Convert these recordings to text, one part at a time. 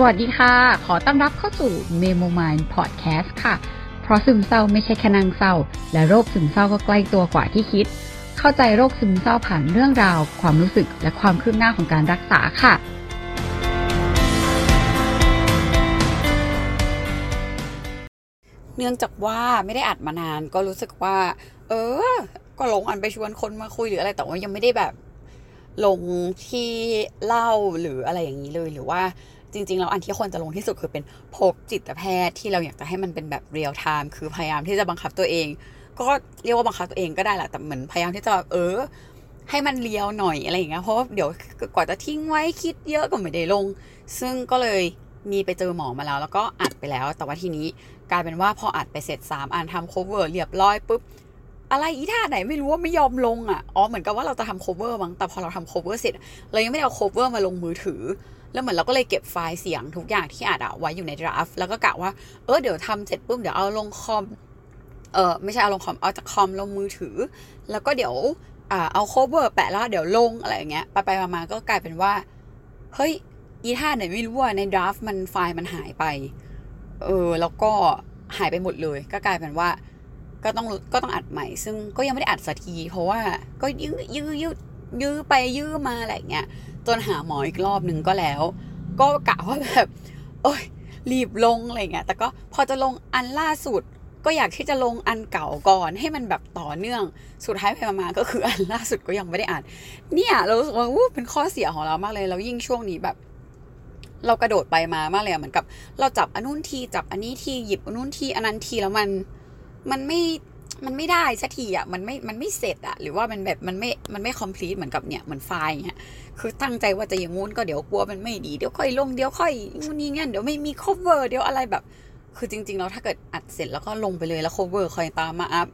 สวัสดีค่ะ ขอต้อนรับเข้าสู่ Memo Mind Podcast ค่ะ เพราะซึมเศร้าไม่ใช่แค่นางเศร้า และโรคซึมเศร้าก็ใกล้ตัวกว่าที่คิด เข้าใจโรคซึมเศร้าผ่านเรื่องราว ความรู้สึกและความคืบหน้าของการรักษาค่ะ เนื่องจากว่าไม่ได้อัดมานานก็รู้สึกว่า เออ ก็ลงอันไปชวนคนมาคุยหรืออะไรแต่ว่ายังไม่ได้แบบลงที่เล่าหรืออะไรอย่างนี้เลยหรือว่า จริงๆแล้วอันที่ควรจะลงที่สุดคือเป็นพบจิตแพทย์ที่เราอยากจะให้มันเป็นแบบเรียลไทม์คือพยายามที่จะบังคับตัวเอง ก็เรียกว่าบังคับตัวเองก็ได้แหละแต่เหมือนพยายามที่จะเออ ให้มันเลียวหน่อยอะไรอย่างเงี้ยเพราะว่าเดี๋ยวกว่าจะทิ้งไว้คิดเยอะก็ไม่ได้ลง ซึ่งก็เลยมีไปเจอหมอมาแล้ว แล้วก็อัดไปแล้ว แต่ว่าทีนี้กลายเป็นว่าพออัดไปเสร็จ 3อันทำ cover เรียบร้อยปุ๊บอะไรอีท่าไหนไม่รู้ว่าไม่ยอมลงอะ อ๋อเหมือนกับว่าเราจะทำ cover มั้งแต่พอเราทำ cover เสร็จ เรายังไม่ได้เอา cover มาลงมือถือ แล้วเหมือนเราก็เลยเก็บไฟล์เสียงทุกอย่างที่อัดอะไว้อยู่ใน draft แล้วก็กะว่า เออเดี๋ยวทำเสร็จปุ๊บเดี๋ยวเอาลงคอม เออไม่ใช่เอาลงคอม เอาจากคอมลงมือถือ แล้วก็เดี๋ยวอ่าเอา cover แปะแล้วเดี๋ยวลงอะไรอย่างเงี้ย ไปไปมาๆก็กลายเป็นว่า เฮ้ย อีท่าไหนไม่รู้ว่าใน draft มันไฟล์มันหายไป เออ แล้วก็หายไปหมดเลย ก็กลายเป็นว่าก็ต้องก็ต้องอัดใหม่ ซึ่งก็ยังไม่ได้อัดสักที เพราะว่าก็ยื้อยื้อยื้อยื้อไปยื้อมาอะไรเงี้ย จนหาหมออีกรอบหนึ่งก็แล้ว ก็กะว่าแบบโอ้ยรีบลงอะไรเงี้ยแต่ก็พอจะลงอันล่าสุด ก็อยากที่จะลงอันเก่าก่อน ให้มันแบบต่อเนื่องสุดท้ายไปมาก็คืออันล่าสุดก็ยังไม่ได้อ่าน เนี่ยเรารู้สึกว่าเป็นข้อเสียของเรามากเลยแล้วยิ่งช่วงนี้แบบเรากระโดดไปมามากเลยเหมือนกับ เราจับอันนู้นทีจับอันนี้ทีหยิบอันนู้นทีอันนั้นทีแล้วมันมันไม่ มันไม่ได้สักทีอะมันไม่มันไม่เสร็จอะหรือว่ามันแบบมันไม่มันไม่ complete เหมือนกับเนี่ยเหมือนไฟล์เงี้ยคือตั้งใจว่าจะอย่างงู้นก็เดี๋ยวกลัวมันไม่ดีเดี๋ยวค่อยลงเดี๋ยวค่อยงูนี่งั้นเดี๋ยวไม่มี cover เดี๋ยวอะไรแบบ คือจริงๆแล้วถ้าเกิดอัดเสร็จแล้วก็ลงไปเลยแล้ว cover ค่อยตามมาอัพ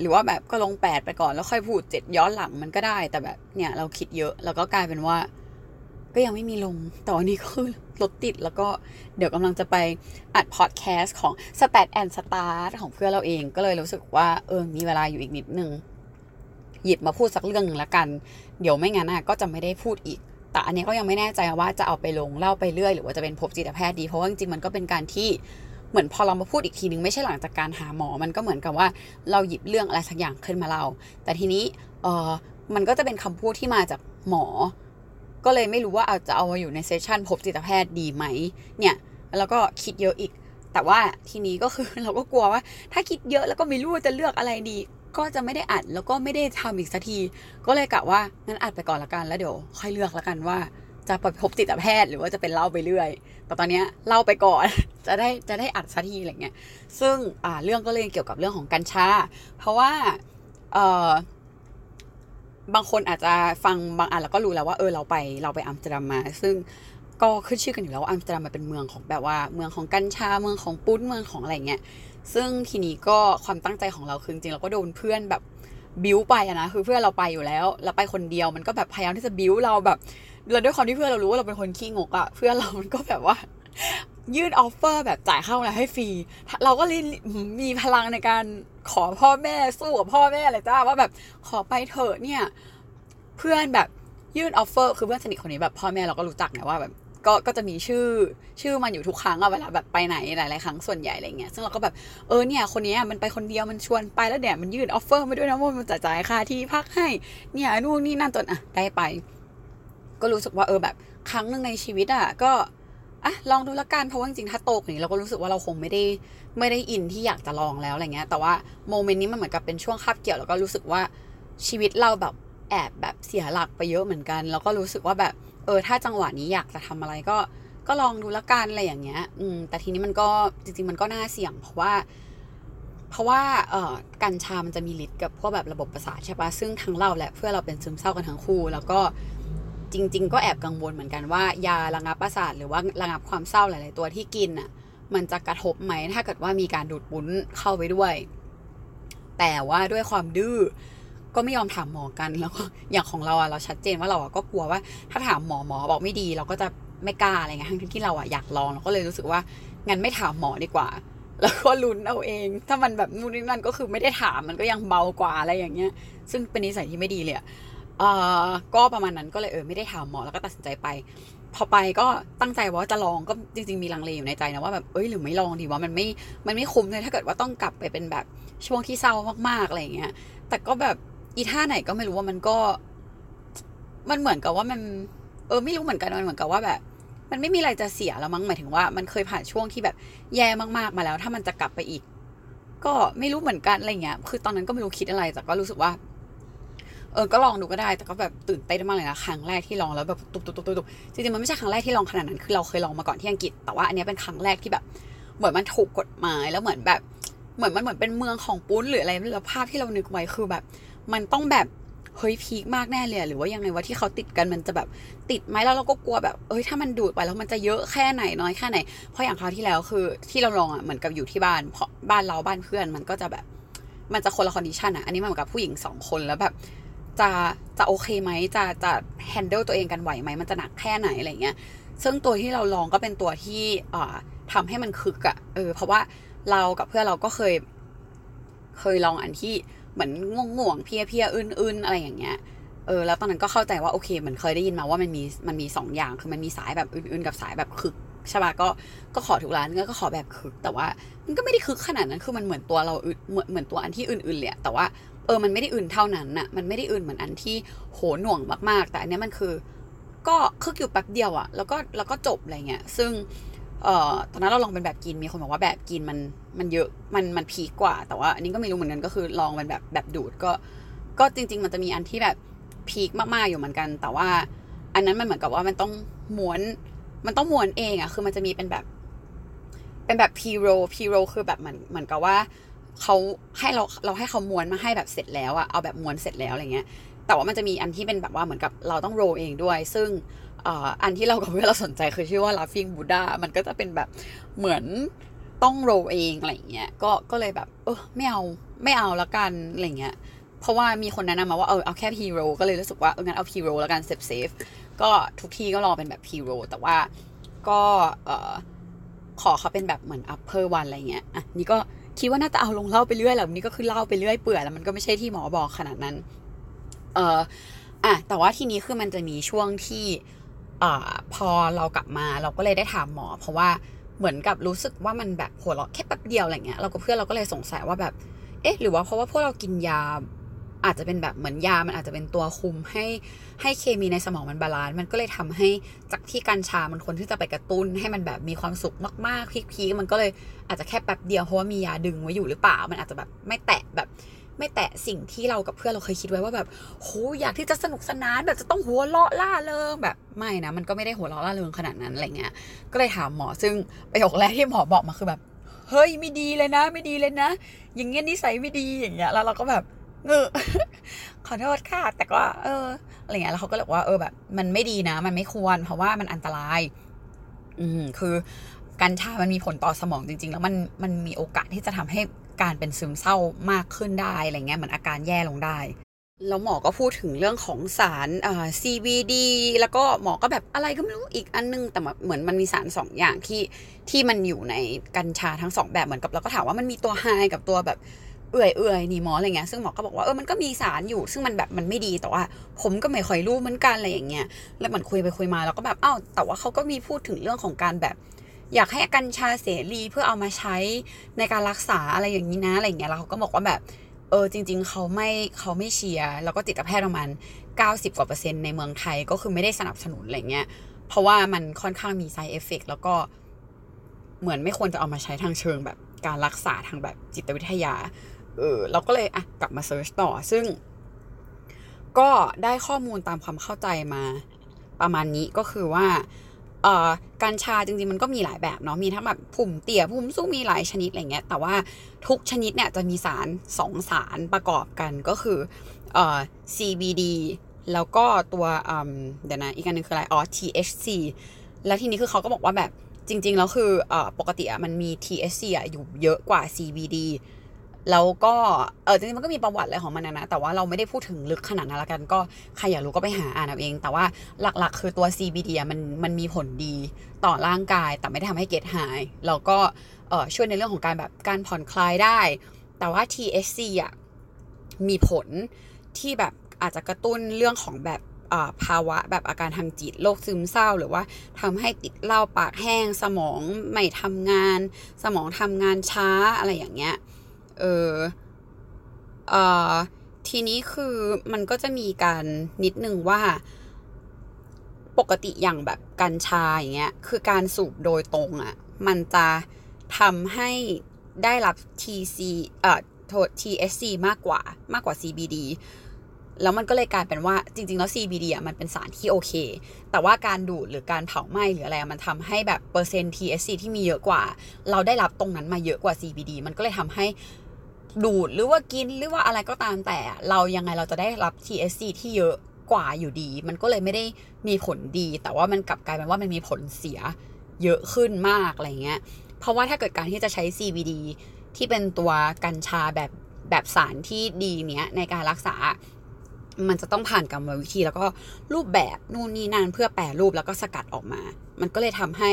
หรือว่าแบบก็ลงแปดไปก่อนแล้วค่อยพูดเจ็ดย้อนหลังมันก็ได้ แต่แบบเนี่ยเราคิดเยอะแล้วก็กลายเป็นว่า ก็ยังไม่มีลง แต่วันนี้ก็คือรถติดแล้วก็เดี๋ยวกำลังจะไปอัดพอดแคสต์ของ Stat and Start ของเพื่อนเราเองก็เลยรู้สึกว่าเออมีเวลาอยู่อีกนิดนึง หยิบมาพูดสักเรื่องหนึ่งละกัน เดี๋ยวไม่งั้นก็จะไม่ได้พูดอีก แต่อันนี้ก็ยังไม่แน่ใจว่าจะเอาไปลงเล่าไปเรื่อย หรือว่าจะเป็นพบจิตแพทย์ดี เพราะว่าจริงๆมันก็เป็นการที่เหมือนพอเรามาพูดอีกทีนึงไม่ใช่หลังจากการหาหมอ มันก็เหมือนกับว่าเราหยิบเรื่องอะไรสักอย่างขึ้นมาเล่าแต่ทีนี้เออมันก็จะเป็นคำพูดที่มาจากหมอ ก็เลยไม่รู้ว่าเอาจะเอามาอยู่ในเซสชันพบจิตแพทย์ดีไหมเนี่ยแล้วก็คิดเยอะอีก แต่ว่าทีนี้ก็คือเราก็กลัวว่า ถ้าคิดเยอะแล้วก็ไม่รู้จะเลือกอะไรดี ก็จะไม่ได้อัดแล้วก็ไม่ได้ทำอีกสักที ก็เลยกะว่างั้นอัดไปก่อนละกันแล้วเดี๋ยวค่อยเลือกละกันว่าจะไปพบจิตแพทย์หรือว่าจะเป็นเล่าไปเรื่อย แต่ตอนเนี้ยเล่าไปก่อน จะได้จะได้อัดสักทีอะไรเงี้ย ซึ่งอ่าเรื่องก็เลยเกี่ยวกับเรื่องของกัญชา เพราะว่าเออ บางคนอาจจะฟังบางอันแล้วก็รู้แล้วว่าเออเราไปเราไปอัมสเตอร์ดัมมา ซึ่งก็ขึ้นชื่อกันอยู่แล้วว่าอัมสเตอร์ดัมมันเป็นเมืองของแบบว่าเมืองของกัญชาเมืองของปุ๊นเมืองของอะไรเงี้ยซึ่งทีนี้ก็ความตั้งใจของเราคือจริงเราก็โดนเพื่อนแบบบิ้วไปอะนะคือเพื่อนเราไปอยู่แล้วเราไปคนเดียวมันก็แบบพยายามที่จะบิ้วเราแบบเราด้วยความที่เพื่อนเรารู้ว่าเราเป็นคนขี้งกอะเพื่อนเรามันก็แบบว่า ยื่น offer แบบจ่ายค่าอะไรให้ฟรี เราก็เลยมีพลังในการขอพ่อแม่สู้กับพ่อแม่เลยจ้าว่าแบบขอไปเถอะเนี่ย เพื่อนแบบยื่น offer คือเพื่อนสนิทคนนี้แบบพ่อแม่เราก็รู้จักไงว่าแบบก็ก็จะมีชื่อชื่อมันอยู่ทุกครั้งอะเวลาแบบไปไหนหลายๆครั้งส่วนใหญ่อะไรเงี้ยซึ่งเราก็แบบเออเนี่ยคนนี้มันไปคนเดียวมันชวนไปแล้วเนี่ยมันยื่น offer มาด้วยนะว่ามันจะจ่ายค่าที่พักให้เนี่ยนู่นนี่นั่นจนอะได้ไป ก็รู้สึกว่าเออแบบครั้งหนึ่งในชีวิตอะก็ อะลองดูละกันเพราะว่าจริงๆถ้าโตกว่านี้เราก็รู้สึกว่าเราคงไม่ได้ไม่ได้อินที่อยากจะลองแล้วอะไรเงี้ย แต่ว่าโมเมนต์นี้มันเหมือนกับเป็นช่วงคาบเกี่ยวแล้วก็รู้สึกว่าชีวิตเราแบบแอบแบบเสียหลักไปเยอะเหมือนกัน แล้วก็รู้สึกว่าแบบเออถ้าจังหวะนี้อยากจะทำอะไรก็ก็ลองดูละกันอะไรอย่างเงี้ย อืม แต่ทีนี้มันก็จริง ๆ มันก็น่าเสี่ยง เพราะว่า เพราะว่าเอ่อกัญชามันจะมีฤทธิ์กับพวกแบบระบบประสาทใช่ปะซึ่งทั้งเราและเพื่อเราเป็นซึมเศร้ากันทั้งคู่ แล้วก็ จริง ๆ ก็แอบกังวลเหมือนกันว่ายาระงับประสาทหรือว่าระงับความเศร้าหลาย ๆ ตัวที่กินอะ มันจะกระทบไหมถ้าเกิดว่ามีการดูดปุ้นเข้าไปด้วย แต่ว่าด้วยความดื้อก็ไม่ยอมถามหมอกันแล้วก็อย่างของเราอะเราชัดเจนว่าเราอะก็กลัวว่า ถ้าถามหมอหมอบอกไม่ดี เราก็จะไม่กล้าอะไรเงี้ยทั้งที่เราอะอยากลองเราก็เลยรู้สึกว่างั้นไม่ถามหมอดีกว่า แล้วก็ลุ้นเอาเอง ถ้ามันแบบนู่นนี่นั่นก็คือไม่ได้ถามมันก็ยังเบากว่าอะไรอย่างเงี้ย ซึ่งเป็นนิสัยที่ไม่ดีเลยอะ เอ่อก็ประมาณนั้นก็เลยเออไม่ได้ถามหมอแล้วก็ตัดสินใจไป พอไปก็ตั้งใจว่าจะลองก็จริง ๆ มีลังเลอยู่ในใจนะว่าแบบเอ้ยหรือไม่ลองดีว่ามันไม่มันไม่คุ้มเลยถ้าเกิดว่าต้องกลับไปเป็นแบบช่วงที่เศร้ามากๆอะไรอย่างเงี้ย แต่ก็แบบอีท่าไหนก็ไม่รู้ว่ามันก็ มันเหมือนกับว่ามัน เออไม่รู้เหมือนกันมันเหมือนกับว่าแบบ มันไม่มีอะไรจะเสียแล้วมั้งหมายถึงว่ามันเคยผ่านช่วงที่แบบแย่มากๆมาแล้ว ถ้ามันจะกลับไปอีก ก็ไม่รู้เหมือนกันอะไรเงี้ยคือตอนนั้นก็ไม่รู้คิดอะไรแต่ก็รู้สึกว่า เออก็ลองดูก็ได้แต่ก็แบบตื่นเต้นมากเลยนะครั้งแรกที่ลองแล้วแบบตุบตุบตุบตุบจริงๆมันไม่ใช่ครั้งแรกที่ลองขนาดนั้นคือเราเคยลองมาก่อนที่อังกฤษแต่ว่าอันนี้เป็นครั้งแรกที่แบบ เหมือนมันถูกกฎหมายแล้วเหมือนแบบเหมือนมันเหมือนเป็นเมืองของปุ้นหรืออะไรแล้วภาพที่เรานึกไว้คือแบบ มันต้องแบบเฮ้ยพีคมากแน่เลยหรือว่ายังไงว่าที่เขาติดกันมันจะแบบติดไหมแล้วเราก็กลัวแบบเอ้ยถ้ามันดูดไปแล้วมันจะเยอะแค่ไหนน้อยแค่ไหน เพราะอย่างคราวที่แล้วคือที่เราลองอะเหมือนกับอยู่ที่บ้านเพราะบ้านเราบ้านเพื่อนมันก็จะแบบ มันจะคนละ condition อะอันนี้มันเหมือนกับผู้หญิงสองคนแล้วแบบ จะจะโอเคไหมจะจะ handle ตัวเองกันไหวไหมมันจะหนักแค่ไหนอะไรเงี้ยซึ่งตัวที่เราลองก็เป็นตัวที่อ่าทำให้มันคึกอะเออเพราะว่าเรากับเพื่อนเราก็เคย เคยลองอันที่เหมือนง่วงง่วงเพลียเพลียอื่นๆอะไรอย่างเงี้ยเออแล้วตอนนั้นก็เข้าใจว่าโอเคเหมือนเคยได้ยินมาว่ามันมีมันมีสองอย่างคือมันมีสายแบบอื่นๆ กับสายแบบคึกใช่ปะก็ก็ขอทุกร้านก็ขอแบบคึก แต่ว่ามันก็ไม่ได้คึกขนาดนั้นคือมันเหมือนตัวเราเหมือนเหมือนตัวอันที่อื่นๆเลยแต่ว่า เออมันไม่ได้อื่นเท่านั้นน่ะมันไม่ได้อื่นเหมือนอันที่โหหน่วงมากๆ แต่อันนี้มันคือ ก็คึกอยู่แป๊บเดียวอะแล้วก็แล้วก็จบอะไรเงี้ยซึ่งเอ่อตอนนั้นเราลองเป็นแบบกินมีคนบอกว่าแบบกินมันมันเยอะมันมันพีกกว่า แต่ว่าอันนี้ก็ไม่รู้เหมือนกันก็คือลองเป็นแบบแบบดูดก็ ก็จริง ๆ มันจะมีอันที่แบบพีกมากๆอยู่เหมือนกัน แต่ว่า อันนั้นมันเหมือนกับว่ามันต้องม้วนมันต้องม้วนเองอะคือมันจะมีเป็นแบบ เป็นแบบพีโรพีโรคือแบบเหมือนเหมือนกับว่า เขาให้เราเราให้เขาม้วนมาให้แบบเสร็จแล้วอะเอาแบบม้วนเสร็จแล้วอะไรเงี้ย แต่ว่ามันจะมีอันที่เป็นแบบว่าเหมือนกับเราต้องโรเองด้วย ซึ่งอันที่เรากับเพื่อนเราสนใจคือชื่อว่า laughing buddha มันก็จะเป็นแบบเหมือนต้องโรเองอะไรเงี้ย ก็ก็เลยแบบเออไม่เอาไม่เอาละกันอะไรเงี้ย เพราะว่ามีคนแนะนำมาว่าเออเอาแค่ pre-roll ก็เลยรู้สึกว่าเอองั้นเอา pre-roll แล้วกัน safe safe ก็ทุกที่ก็รอเป็นแบบ pre-roll แต่ว่าก็ขอเขาเป็นแบบเหมือน upper one อะไรเงี้ยอะนี่ก็ คิดว่าน่าจะเอาลงเล่าไปเรื่อยแหละนี่ก็คือเล่าไปเรื่อยเปื่อยแล้วมันก็ไม่ใช่ที่หมอบอกขนาดนั้น เอออะแต่ว่าทีนี้คือมันจะมีช่วงที่อ่อพอเรากลับมาเราก็เลยได้ถามหมอ เพราะว่าเหมือนกับรู้สึกว่ามันแบบหัวเราะแค่แป๊บเดียวอะไรเงี้ยเรากับเพื่อนเราก็เลยสงสัยว่าแบบ เอ๊ะ หรือว่าเพราะว่าพวกเรากินยา อาจจะเป็นแบบเหมือนยา มันอาจจะเป็นตัวคุมให้ให้เคมีในสมองมัน balance มันก็เลยทำให้จากที่กัญชามันควรที่จะไปกระตุ้น ให้มันแบบมีความสุขมากๆ peak ๆมันก็เลยอาจจะแค่แป๊บเดียวเพราะว่ามียาดึงไว้อยู่หรือเปล่า มันอาจจะแบบไม่แตะแบบไม่แตะสิ่งที่เรากับเพื่อนเราเคยคิดไว้ว่าแบบโหอยากที่จะสนุกสนานแบบจะต้องหัวเราะร่าเริงแบบไม่นะ มันก็ไม่ได้หัวเราะร่าเริงขนาดนั้นอะไรเงี้ยก็เลยถามหมอซึ่งประโยคแรกที่หมอบอกมาคือแบบเฮ้ยไม่ดีเลยนะ ไม่ดีเลยนะ อย่างเงี้ยนิสัยไม่ดีอย่างเงี้ยแล้วเราก็แบบ เงอขอโทษค่ะ แต่ก็เอออะไรเงี้ยแล้วเขาก็เลยว่าเออแบบ มันไม่ดีนะ มันไม่ควร เพราะว่ามันอันตราย อืมคือกัญชามันมีผลต่อสมองจริง ๆ แล้วมันมันมีโอกาสที่จะทำให้การเป็นซึมเศร้ามากขึ้นได้อะไรเงี้ยเหมือนอาการแย่ลงได้แล้วหมอก็พูดถึงเรื่องของสารอ่า CBD แล้วก็หมอก็แบบอะไรก็ไม่รู้อีกอันนึง แต่เหมือนมันมีสารสองอย่างที่ที่มันอยู่ในกัญชาทั้งสองแบบเหมือนกับเราก็ถามว่ามันมีตัวไฮกับตัวแบบ เอื่อยเอื่อยนี่หมออะไรเงี้ยซึ่งหมอก็บอกว่าเออมันก็มีสารอยู่ ซึ่งมันแบบมันไม่ดีแต่ว่า ผมก็ไม่ค่อยรู้เหมือนกันอะไรอย่างเงี้ยแล้วมันคุยไปคุยมาแล้วก็แบบอ้าวแต่ว่าเขาก็มีพูดถึงเรื่องของการแบบ อยากให้กัญชาเสรีเพื่อเอามาใช้ในการรักษาอะไรอย่างนี้นะอะไรเงี้ยแล้วเขาก็บอกว่าแบบเออจริง ๆเขาไม่เขาไม่เชียร์แล้วก็จิตแพทย์ประมาณ 90 กว่าเปอร์เซ็นต์ในเมืองไทยก็คือไม่ได้สนับสนุนอะไรเงี้ยเพราะว่ามันค่อนข้างมี side effect แล้วก็เหมือนไม่ควรจะเอามาใช้ทางเชิงแบบการรักษาทางแบบจิตวิทยา เออเราก็เลยอะกลับมา search ต่อ ซึ่ง ก็ได้ข้อมูลตามความเข้าใจมา ประมาณนี้ก็คือว่าเอ่อกัญชาจริงๆมันก็มีหลายแบบเนาะมีทั้งแบบพุ่มเตี้ยพุ่มสูงมีหลายชนิดอะไรเงี้ยแต่ว่าทุกชนิดเนี่ยจะมีสารสองสารประกอบกันก็คือเอ่อ CBD แล้วก็ตัวเดี๋ยวนะอีกอันนึงคืออะไรอ๋อ THC แล้วทีนี้คือเขาก็บอกว่าแบบจริงๆแล้วคือเอ่อปกติอะมันมี THC อะอยู่เยอะกว่า CBD แล้วก็เออจริงๆมันก็มีประวัติอะไรของมันนะ แต่ว่าเราไม่ได้พูดถึงลึกขนาดนั้นละกัน ก็ใครอยากรู้ก็ไปหาอ่านเอาเอง แต่ว่าหลักๆ คือตัว CBD มันมันมีผลดีต่อร่างกาย แต่ไม่ได้ทำให้เกตหายแล้วก็เออช่วยในเรื่องของการแบบการผ่อนคลายได้ แต่ว่า THC อะมีผลที่แบบอาจจะกระตุ้นเรื่องของแบบภาวะแบบอาการทางจิตโรคซึมเศร้า หรือว่าทำให้ติดเหล้าปากแห้ง สมองไม่ทำงาน สมองทำงานช้าอะไรอย่างเงี้ย เออเออทีนี้คือมันก็จะมีการนิดนึงว่าปกติอย่างแบบกัญชาอย่างเงี้ยคือการสูบโดยตรงอะ่ะ มันจะทำให้ได้รับ TC เอ่อโทษ THC มากกว่ามากกว่า CBD แล้วมันก็เลยกลายเป็นว่าจริง ๆ แล้ว CBD อะมันเป็นสารที่โอเค แต่ว่าการดูดหรือการเผาไหม้หรืออะไรมันทำให้แบบเปอร์เซ็นต์ THC ที่มีเยอะกว่า เราได้รับตรงนั้นมาเยอะกว่า CBD มันก็เลยทำให้ ดูดหรือว่ากินหรือว่าอะไรก็ตามแต่ เรายังไงเราจะได้รับ THC ที่เยอะกว่าอยู่ดี มันก็เลยไม่ได้มีผลดี แต่ว่ามันกลับกลายเป็นว่ามันมีผลเสียเยอะขึ้นมากอะไรเงี้ย เพราะว่าถ้าเกิดการที่จะใช้ CBD ที่เป็นตัวกัญชาแบบแบบสารที่ดีเนี้ยในการรักษา มันจะต้องผ่านกรรมวิธีแล้วก็รูปแบบนู่นนี่นั่นเพื่อแปรรูปแล้วก็สกัดออกมา มันก็เลยทำให้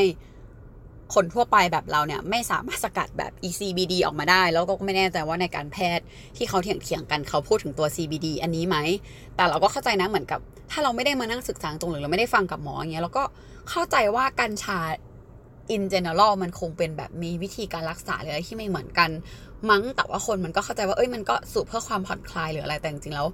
คนทั่วไปแบบเราเนี่ยไม่สามารถสกัดแบบ ECBD ออกมาได้ แล้วก็ไม่แน่ใจว่าในการแพทย์ที่เขาเถียงเถียงกันเขาพูดถึงตัว CBD อันนี้ไหม แต่เราก็เข้าใจนะเหมือนกับ ถ้าเราไม่ได้มานั่งศึกษาตรงหรือเราไม่ได้ฟังกับหมออย่างเงี้ยเราก็เข้าใจว่ากัญชา in general มันคงเป็นแบบมีวิธีการรักษาหรืออะไรที่ไม่เหมือนกัน มั้งแต่ว่าคนมันก็เข้าใจว่าเอ้ยมันก็สูบเพื่อความผ่อนคลายหรืออะไรแต่จริงๆแล้ว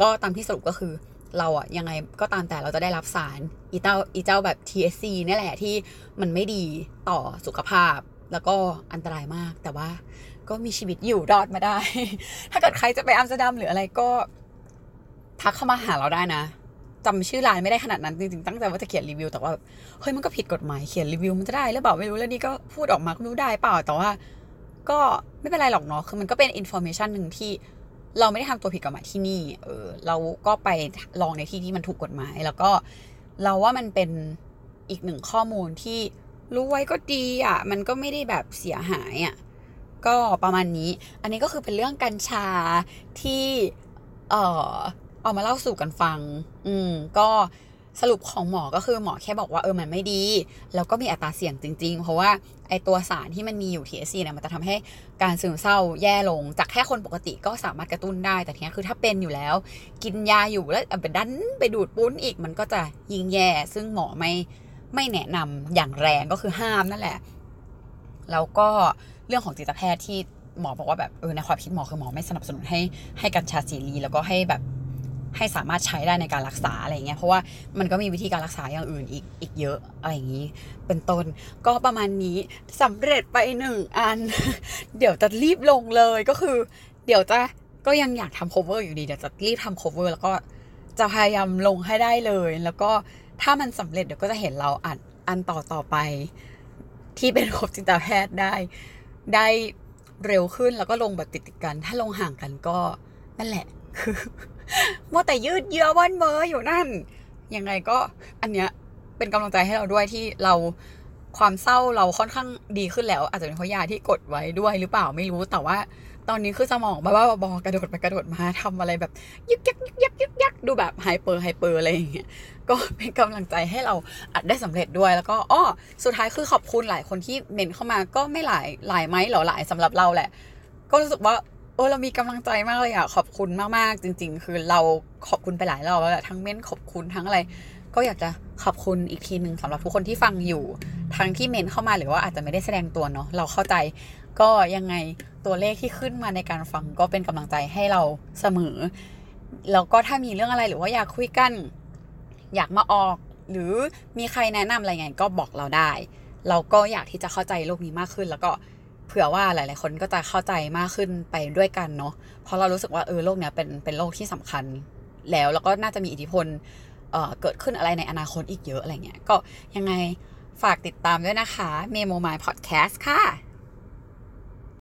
ก็ตามที่สรุปก็คือ เราอะยังไงก็ตามแต่เราจะได้รับสารอีเจ้าอีเจ้าแบบ THC นี่แหละที่มันไม่ดีต่อสุขภาพ แล้วก็อันตรายมาก แต่ว่าก็มีชีวิตอยู่รอดมาได้ ถ้าเกิดใครจะไปอัมสเตอร์ดัมหรืออะไรก็ทักเข้ามาหาเราได้นะจำชื่อร้านไม่ได้ขนาดนั้นจริงๆตั้งใจว่าจะเขียนรีวิวแต่ว่าเฮ้ยมันก็ผิดกฎหมายเขียนรีวิวมันจะได้หรือเปล่าไม่รู้แล้วนี่ก็พูดออกมาก็รู้ได้เปล่าแต่ว่า ก็ไม่เป็นไรหรอกเนาะคือมันก็เป็น information หนึ่งที่ เราไม่ได้ทำตัวผิดกฎหมายที่นี่ เออ เราก็ไปลองในที่ที่มันถูกกฎหมาย แล้วก็เราว่ามันเป็นอีกหนึ่งข้อมูลที่รู้ไว้ก็ดีอะ มันก็ไม่ได้แบบเสียหายอะ ก็ประมาณนี้ อันนี้ก็คือเป็นเรื่องกัญชาที่ เออเอามาเล่าสู่กันฟัง อืม ก็ สรุปของหมอก็คือหมอแค่บอกว่าเออมันไม่ดี แล้วก็มีอัตราเสี่ยงจริง ๆ เพราะว่าไอตัวสารที่มันมีอยู่ THC เนี่ยมันจะทำให้การซึมเศร้าแย่ลง จากแค่คนปกติก็สามารถกระตุ้นได้ แต่ทีนี้คือถ้าเป็นอยู่แล้ว กินยาอยู่แล้วไปดันไปดูดปุ้นอีกมันก็จะยิ่งแย่ ซึ่งหมอไม่ไม่แนะนำอย่างแรงก็คือห้ามนั่นแหละ แล้วก็เรื่องของจิตแพทย์ที่หมอบอกว่าแบบเออในความคิดหมอคือหมอไม่สนับสนุนให้ให้กัญชาเสรีแล้วก็ให้แบบ ให้สามารถใช้ได้ในการรักษาอะไรเงี้ยเพราะว่ามันก็มีวิธีการรักษาอย่างอื่นอีกอีกเยอะอะไรอย่างนี้ เป็นต้นก็ประมาณนี้สำเร็จไปหนึ่งอัน เดี๋ยวจะรีบลงเลยก็คือ เดี๋ยวจะก็ยังอยากทำ cover อยู่ดีเดี๋ยวจะรีบทำ cover แล้วก็จะพยายามลงให้ได้เลย แล้วก็ถ้ามันสำเร็จเดี๋ยวก็จะเห็นเราอัดอันต่อต่อไป ที่เป็นครบจิตแพทย์ได้ ได้เร็วขึ้นแล้วก็ลงแบบติดๆกัน ถ้าลงห่างกันก็นั่นแหละคือ มัวแต่ยืดเยื้อวันเมออยู่นั่น ยังไงก็อันเนี้ยเป็นกำลังใจให้เราด้วยที่เราความเศร้าเราค่อนข้างดีขึ้นแล้ว อาจจะเป็นเพราะยาที่กดไว้ด้วยหรือเปล่าไม่รู้แต่ว่า ตอนนี้คือสมองบ้าๆบอกระโดดไปกระโดดมาทำอะไรแบบยึกยักยึกยักยึกยักดูแบบ hyper hyper อะไรอย่างเงี้ยก็เป็นกำลังใจให้เราอัดได้สำเร็จด้วยแล้วก็อ้อสุดท้ายคือขอบคุณหลายคนที่เม้นเข้ามาก็ไม่หลายหลายไหมหรอหลายสำหรับเราแหละ ก็รู้สึกว่า เออเรามีกำลังใจมากเลยอะขอบคุณมากๆ จริง ๆ คือเราขอบคุณไปหลายรอบแล้วแหละทั้งเม้นขอบคุณทั้งอะไร ก็อยากจะขอบคุณอีกทีหนึ่งสำหรับทุกคนที่ฟังอยู่ ทั้งที่เมนเข้ามาหรือว่าอาจจะไม่ได้แสดงตัวเนาะเราเข้าใจก็ยังไงตัวเลขที่ขึ้นมาในการฟังก็เป็นกำลังใจให้เราเสมอแล้วก็ถ้ามีเรื่องอะไรหรือว่าอยากคุยกัน อยากมาออก หรือมีใครแนะนำอะไรไงก็บอกเราได้ เราก็อยากที่จะเข้าใจโลกนี้มากขึ้น แล้วก็ เผื่อว่าหลาย ๆ คนก็จะเข้าใจมากขึ้นไปด้วยกันเนาะเพราะเรารู้สึกว่าเออโลกเนี้ยเป็นเป็นโลกที่สำคัญแล้วแล้วก็น่าจะมีอิทธิพลเเกิดขึ้นอะไรในอนาคตอีกเยอะอะไรเงี้ยก็ยังไงฝากติดตามด้วยนะคะเมโมมายพอดแคสต์ค่ะ